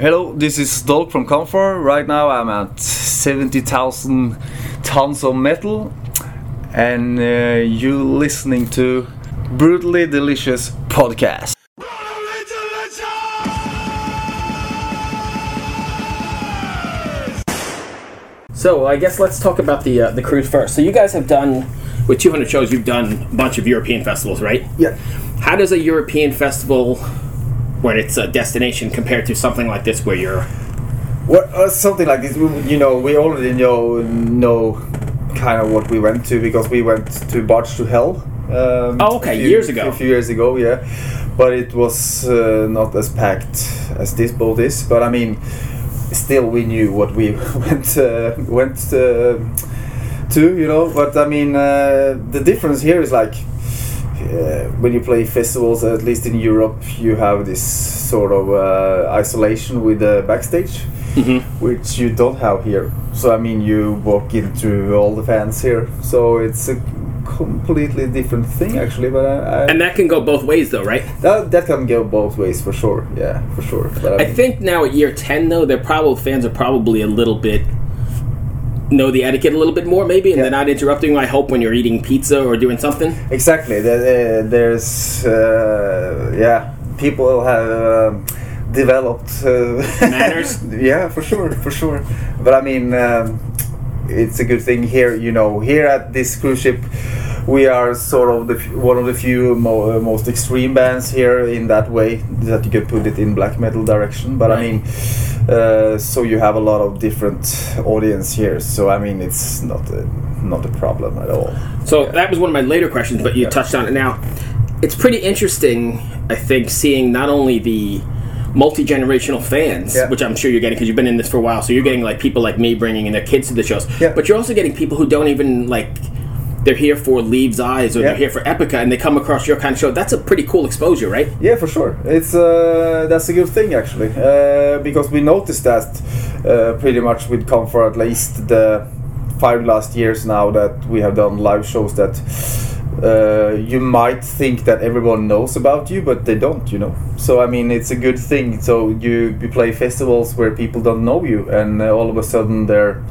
Hello, this is Dolk from Kampfar. Right now I'm at 70,000 tons of metal, and uh, you listening to Brutally Delicious Podcast. So I guess let's talk about the uh, the cruise first. So you guys have done with 200 shows. You've done a bunch of European festivals, right? Yeah. How does a European festival, when it's a destination, compared to something like this, where you're Well, uh, something like this, you know, we already know know kind of what we went to because we went to Barge to Hell. Um, Oh, okay, few- years ago. A few years ago, yeah. But it was uh, not as packed as this boat is. But I mean, still we knew what we went uh, went uh, to, you know. But I mean, uh, the difference here is like uh, when you play festivals, at least in Europe, you have this sort of uh, isolation with the backstage, which you don't have here. So I mean, you walk into all the fans here, so it's a completely different thing actually. But I, I, and that can go both ways, though, right? that that can go both ways for sure. Yeah, for sure. But I mean- think now at year 10, though, they're probably fans are probably a little bit know the etiquette a little bit more, maybe, and Yeah. they're not interrupting. I hope when you're eating pizza or doing something. Exactly. There's uh, yeah, people have um developed uh, Manners? yeah, for sure, for sure. But I mean, um, it's a good thing here. You know, here at this cruise ship, we are sort of the f- one of the few mo- uh, most extreme bands here in that way that you can put it in black metal direction. But I mean. Uh, so you have a lot of different audience here, so I mean it's not a, not a problem at all. So that was one of my later questions, but you Yeah. touched on it now. It's pretty interesting, I think, seeing not only the multi generational fans, Yeah. which I'm sure you're getting because you've been in this for a while. So you're getting like people like me bringing in their kids to the shows, Yeah. but you're also getting people who don't even like. They're here for Leaves Eyes or Yeah. they're here for Epica, and they come across your kind of show. That's a pretty cool exposure, right? Yeah, for sure. It's uh, that's a good thing actually, uh, because we noticed that uh, pretty much with Kampfar at least the five last years now that we have done live shows that uh, you might think that everyone knows about you, but they don't. You know. So I mean, it's a good thing. So you you play festivals where people don't know you, and uh, all of a sudden they're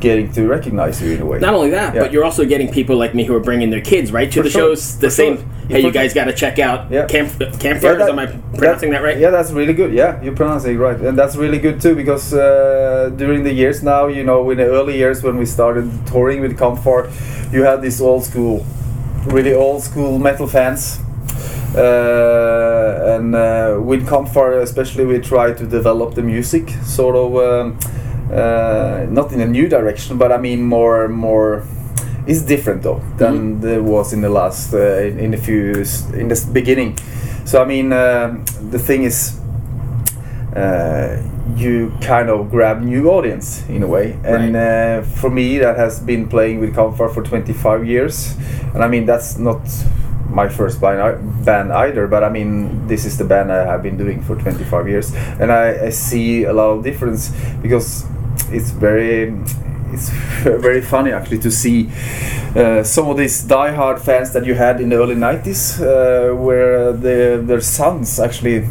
getting to recognize you in a way. Not only that, Yeah. but you're also getting people like me who are bringing their kids right to For the sure. shows. The For same. sure. Hey, you guys got to check out Yeah. Camp Campfires. that- Am I pronouncing that, right? Yeah, that's really good. Yeah, you're pronouncing it right, and that's really good too because uh, during the years now, you know, in the early years when we started touring with Kampfar, you had this old school, really old school metal fans. Uh, and uh, with Kampfar, especially, we try to develop the music sort of um, uh, not in a new direction, but I mean more more. It's different though than there was in the last uh, in, in a few in the beginning. So I mean, um the thing is, uh, you kind of grab new audience in a way, and uh, for me, that has been playing with Kampfar for 25 years, and I mean that's not my first band, band either, but I mean this is the band I have been doing for 25 years, and I, I see a lot of difference because it's very it's very funny actually to see uh, some of these die-hard fans that you had in the early 90s uh, where their their sons actually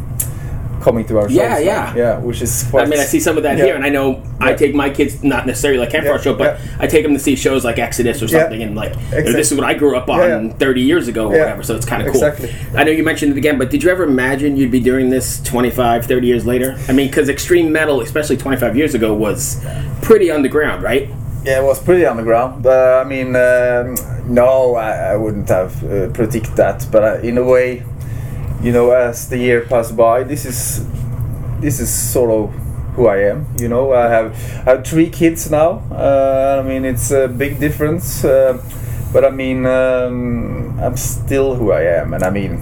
coming through our shows Yeah, yeah. yeah which is quite I mean, I see some of that Yeah. here, and I know I take my kids not necessarily like Kampfar Yeah, Show, but yeah. I take them to see shows like Exodus or Yeah. something, and like Exactly. this is what I grew up on Yeah, yeah. 30 years ago or Yeah. whatever. So it's kind of cool. Exactly. I know you mentioned it again, but did you ever imagine you'd be doing this 25, 30 years later? I mean, because extreme metal, especially 25 years ago, was pretty underground, right? Yeah, it was pretty underground, but I mean, um, no, I, I wouldn't have uh, predict that. But uh, in a way, you know, as the year passed by, this is this is sort of who I am. You know, I have I have three kids now. Uh, I mean, it's a big difference, uh, but I mean, um, I'm still who I am, and I mean.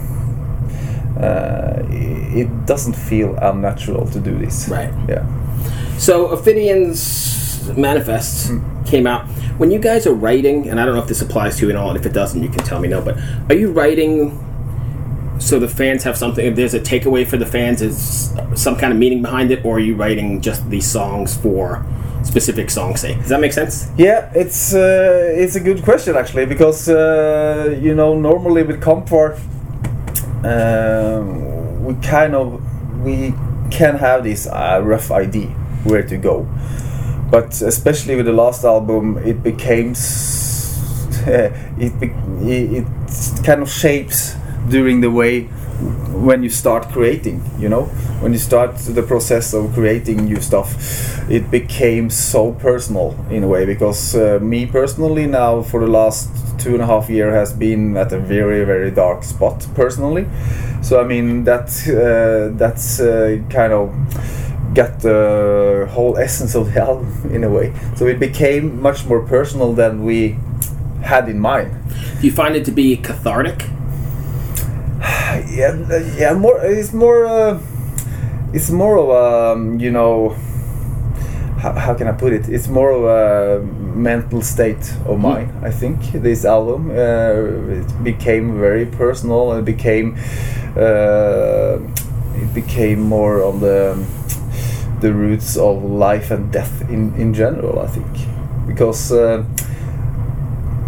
Uh, it doesn't feel unnatural to do this. Right. Yeah. So Ofidians manifests Hmm. came out. When you guys are writing, and I don't know if this applies to you at all, and if it doesn't, you can tell me no. But are you writing so the fans have something? If there's a takeaway for the fans, is some kind of meaning behind it, or are you writing just these songs for specific song's sake? Does that make sense? Yeah, it's uh, it's a good question actually because uh, you know normally with Kampfar um, we kind of we can have this uh, rough idea where to go. But especially with the last album, it became it, it it kind of shapes during the way when you start creating. You know, when you start the process of creating new stuff, it became so personal in a way because uh, me personally now for the last two and a half year has been at a very very dark spot personally. So I mean that uh, that's uh, kind of got the whole essence of album in a way. So it became much more personal than we had in mind. Do you find it to be cathartic? Yeah, yeah. More. It's more. Uh, it's more of a um, you know. How, how can I put it? It's more of a mental state of mine. I think this album uh, it became very personal and became uh, it became more on the the roots of life and death in in general. I think because uh,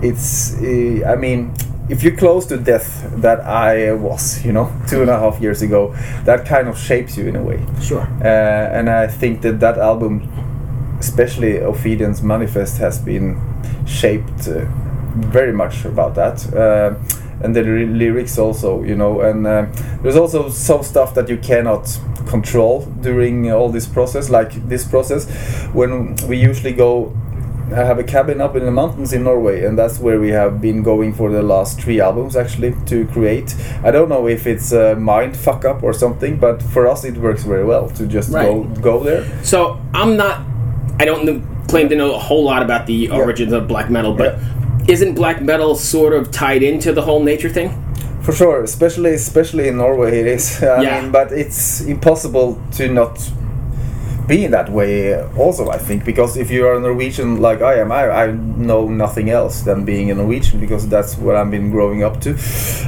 it's uh, I mean if you're close to death that I was, you know, two and a half years ago, that kind of shapes you in a way. Sure. Uh, and I think that that album, especially Ofidians Manifest, has been shaped uh, very much about that. Uh, and the ly- lyrics also, you know, and uh, there's also some stuff that you cannot control during all this process, like this process, when we usually go. I have a cabin up in the mountains in Norway, and that's where we have been going for the last three albums actually to create. I don't know if it's a mind fuck up or something, but for us it works very well to just go Right. go there. So I'm not. I don't kn- claim to know a whole lot about the origins of black metal, but isn't black metal sort of tied into the whole nature thing? For sure, especially especially in Norway, it is. I Yeah. mean, but it's impossible to not be in that way. Also, I think because if you are a Norwegian like I am, I, I know nothing else than being a Norwegian because that's what I've been growing up to.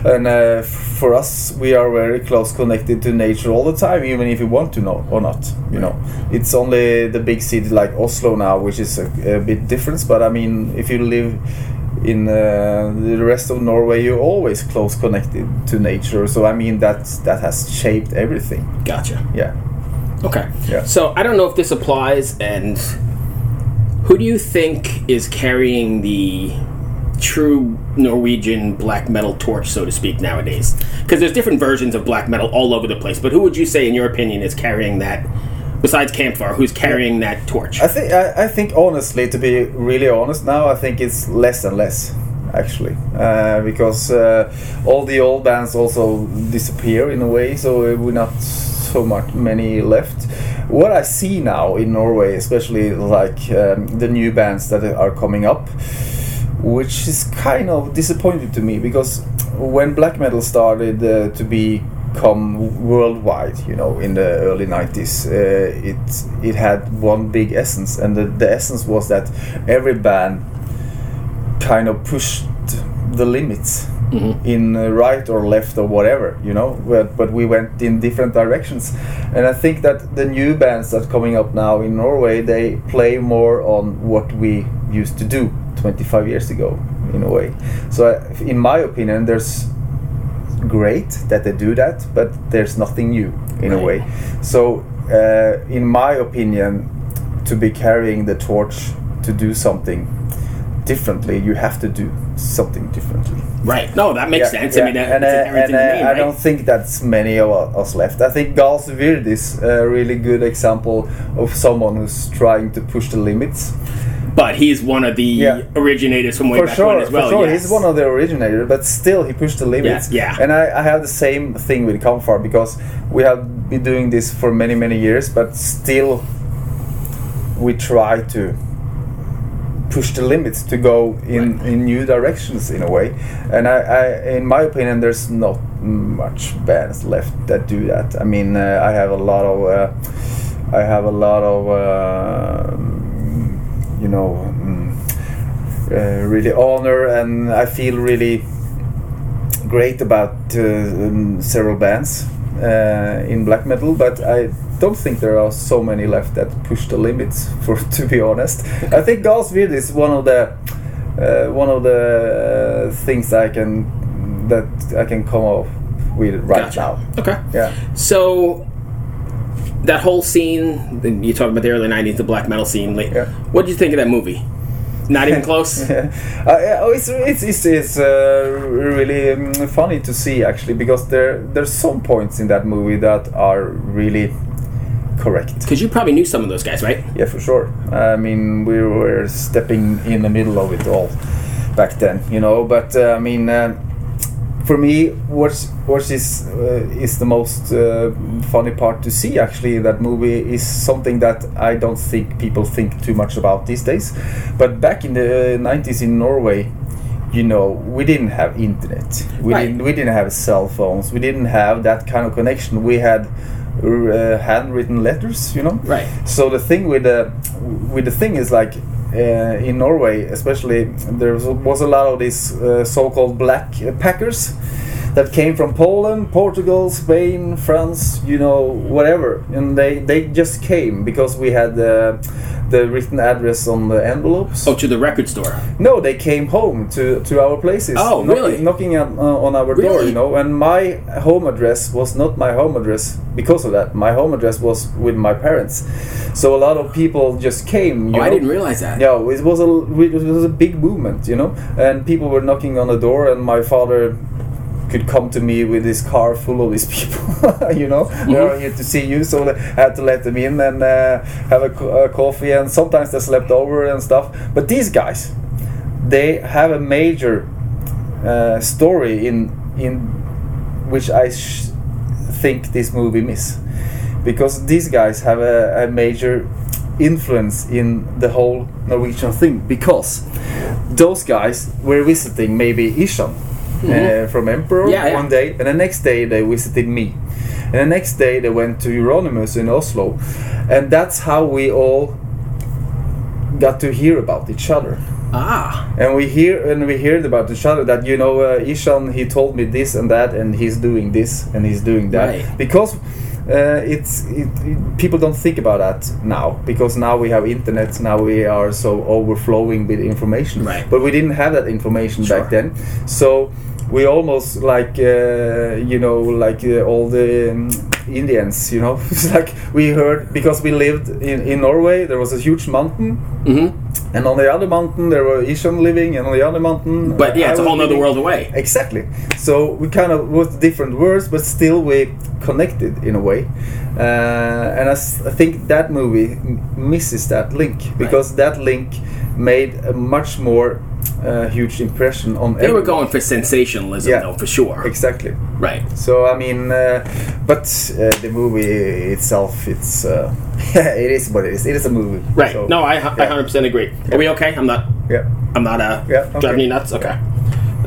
And uh, for us, we are very close connected to nature all the time, even if you want to know or not. You know, it's only the big city like Oslo now, which is a, a bit different. But I mean, if you live in uh, the rest of Norway, you're always close connected to nature. So I mean that that has shaped everything. Gotcha. Yeah. Okay. Yeah. So I don't know if this applies, and who do you think is carrying the true Norwegian black metal torch, so to speak, nowadays? Because there's different versions of black metal all over the place. But who would you say, in your opinion, is carrying that? Besides Kampfar, who's carrying that torch? I think I, I think honestly, to be really honest now, I think it's less and less actually uh, because uh, all the old bands also disappear in a way, so we're not so much many left. What I see now in Norway, especially like um, the new bands that are coming up, which is kind of disappointing to me because when black metal started uh, to become worldwide, you know, in the early 90s, uh, it it had one big essence, and the, the essence was that every band kind of pushed the limits in uh, right or left or whatever, you know. But, but we went in different directions, and I think that the new bands that coming up now in Norway they play more on what we used to do 25 years ago, in a way. So, I, in my opinion, there's great that they do that, but there's nothing new in a way. So, uh, in my opinion, to be carrying the torch to do something differently, you have to do something differently. Right. No, that makes sense. I mean, that, and, uh, and, uh, name, I right? don't think that's many of us left. I think Gaahls Wyrd is a really good example of someone who's trying to push the limits. But he's one of the Yeah. originators from way for back sure, when as well. for sure, yes. he's one of the originators, but still he pushed the limits. yeah. And I, I have the same thing with Kampfar because we have been doing this for many many years, but still we try to push the limits to go in, Right. in new directions in a way. And I, I, in my opinion, there's not much bands left that do that. I mean, uh, I have a lot of, uh, I have a lot of, uh, you know, mm, uh, really honor, and I feel really great about uh, um, several bands uh, in black metal, but I don't think there are so many left that push the limits. For to be honest, I think Gaahls Wyrd is one of the uh, one of the uh, things I can that I can come up with right Gotcha. now. Okay. Yeah. So that whole scene you talked about the early '90s, the black metal scene. Like, Yeah. what did you think of that movie? Not even close. uh, yeah, oh, it's it's it's, it's uh, really um, funny to see actually because there there's some points in that movie that are really correct. Because you probably knew some of those guys, right? Yeah, for sure. I mean, we were stepping in the middle of it all back then, you know. But uh, I mean, uh, for me, what's what is uh, is the most uh, funny part to see actually in that movie is something that I don't think people think too much about these days. But back in the '90s in Norway. You know, we didn't have internet. We Right. didn't. We didn't have cell phones. We didn't have that kind of connection. We had uh, handwritten letters. You know, Right. so the thing with the with the thing is like uh, in Norway, especially there was, a lot of these uh, so-called black packers that came from Poland, Portugal, Spain, France, you know, whatever, and they they just came because we had the the written address on the envelopes. Oh, to the record store. No, they came home to, to our places. Oh, knock- really? Knocking at, uh, on our door, you know. And my home address was not my home address because of that. My home address was with my parents. So a lot of people just came. You Oh, I didn't realize that. Yeah, it was a it was a big movement, you know, and people were knocking on the door, and my father could come to me with this car full of these people, you know, they're here to see you, so I had to let them in and uh, have a, co- a coffee, and sometimes they slept over and stuff. But these guys, they have a major uh, story in in which I sh- think this movie miss. Because these guys have a, a major influence in the whole Norwegian thing. Because those guys were visiting maybe Ihsahn uh, from Emperor. Yeah, yeah. one day and the next day they visited me and the next day they went to Euronymous in Oslo and that's how we all got to hear about each other Ah. and we hear and we heard about each other that you know uh, Ihsahn he told me this and that and he's doing this and he's doing that Right. because uh, it's it, it- people don't think about that now because now we have internet now we are so overflowing with information Right. but we didn't have that information Sure. back then so we almost like uh, you know like uh, all the um, Indians you know it's like we heard because we lived in, in Norway there was a huge mountain Mm-hmm. and on the other mountain there were Ihsahn living, and on the other mountain. But yeah, I it's a whole nother living. world away. Exactly. So we kind of with different words, but still we connected in a way. Uh, and I, s- I think that movie m- misses that link because that link made a much more uh, huge impression on. They were going for sensationalism, Yeah. though, for sure. Exactly. Right. So I mean, uh, but uh, the movie itself, it's uh, it is what it is. It is a movie. Right. So, no, I, I yeah. 100% agree. Are we okay? I'm not. Yeah. I'm not uh, Yeah, okay. driving you nuts. Okay.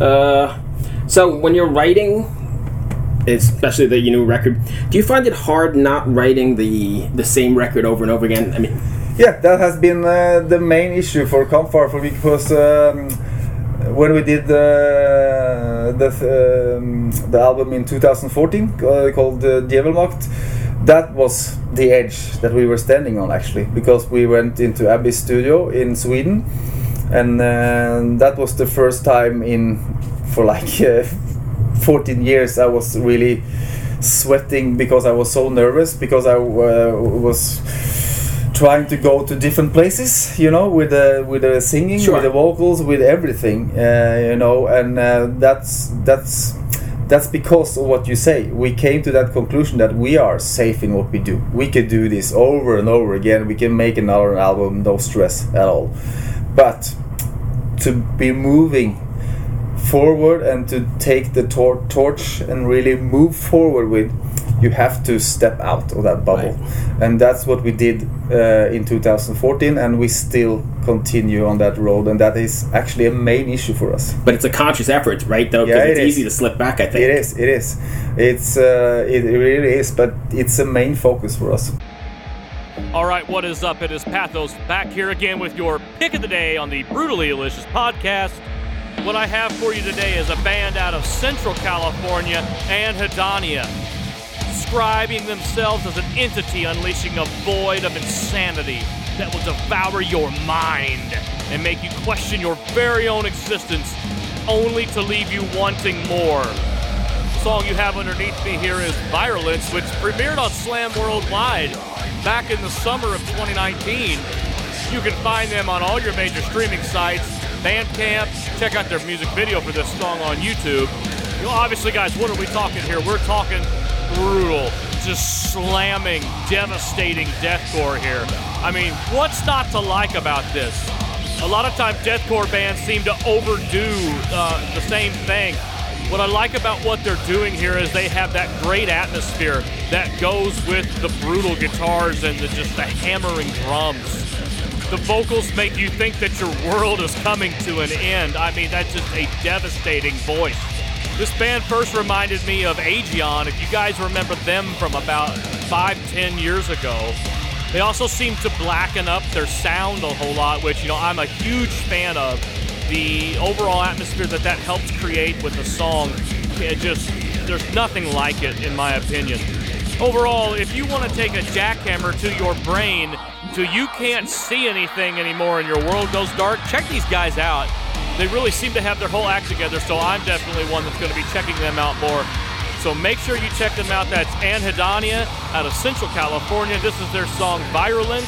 Uh, so when you're writing, especially the you know record, do you find it hard not writing the the same record over and over again? I mean, Yeah, that has been uh, the main issue for Kampfar for me because um, when we did the the, um, the album in 2014 uh, called uh, Djevelmakt, that was the edge that we were standing on actually because we went into Abyss studio in Sweden, and uh, that was the first time in for like uh, 14 years I was really sweating because I was so nervous because I uh, was trying to go to different places, you know, with the with the singing, Sure. with the vocals, with everything, uh, you know, and uh, that's that's that's because of what you say. We came to that conclusion that we are safe in what we do. We can do this over and over again. We can make another album, no stress at all. But to be moving forward and to take the tor- torch and really move forward with you have to step out of that bubble Right. and that's what we did uh, in 2014 and we still continue on that road and that is actually a main issue for us but it's a conscious effort, right? Though, because Yeah, it's it is. easy to slip back. I think. it is it is it's uh, it, it really is but it's a main focus for us All right, what is up? It is Pathos back here again with your pick of the day on the Brutally Delicious podcast. What I have for you today is a band out of Central California Anhedonia, describing themselves as an entity unleashing a void of insanity that will devour your mind and make you question your very own existence, only to leave you wanting more. The song you have underneath me here is Virulence, which premiered on Slam Worldwide back in the summer of 2019. You can find them on all your major streaming sites, Bandcamp. Check out their music video for this song on YouTube. You know, obviously, guys, what are we talking here? We're talking brutal, just slamming, devastating deathcore here. I mean, what's not to like about this? A lot of times, deathcore bands seem to overdo uh, the same thing. What I like about what they're doing here is they have that great atmosphere that goes with the brutal guitars and the, just the hammering drums. The vocals make you think that your world is coming to an end. I mean, that's just a devastating voice. This band first reminded me of Aegaeon, if you guys remember them from about five, ten years ago. They also seem to blacken up their sound a whole lot, which, you know, I'm a huge fan of. The overall atmosphere that that helps create with the song, it just, there's nothing like it, in my opinion. Overall, if you want to take a jackhammer to your brain till you can't see anything anymore and your world goes dark, check these guys out. They really seem to have their whole act together, so I'm definitely one that's going to be checking them out more. So make sure you check them out. That's Anhedonia out of Central California. This is their song Virulence.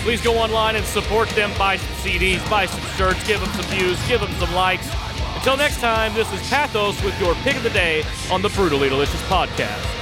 Please go online and support them. Buy some CDs, buy some shirts, give them some views, give them some likes. Until next time, this is Pathos with your pick of the day on the Brutally Delicious podcast.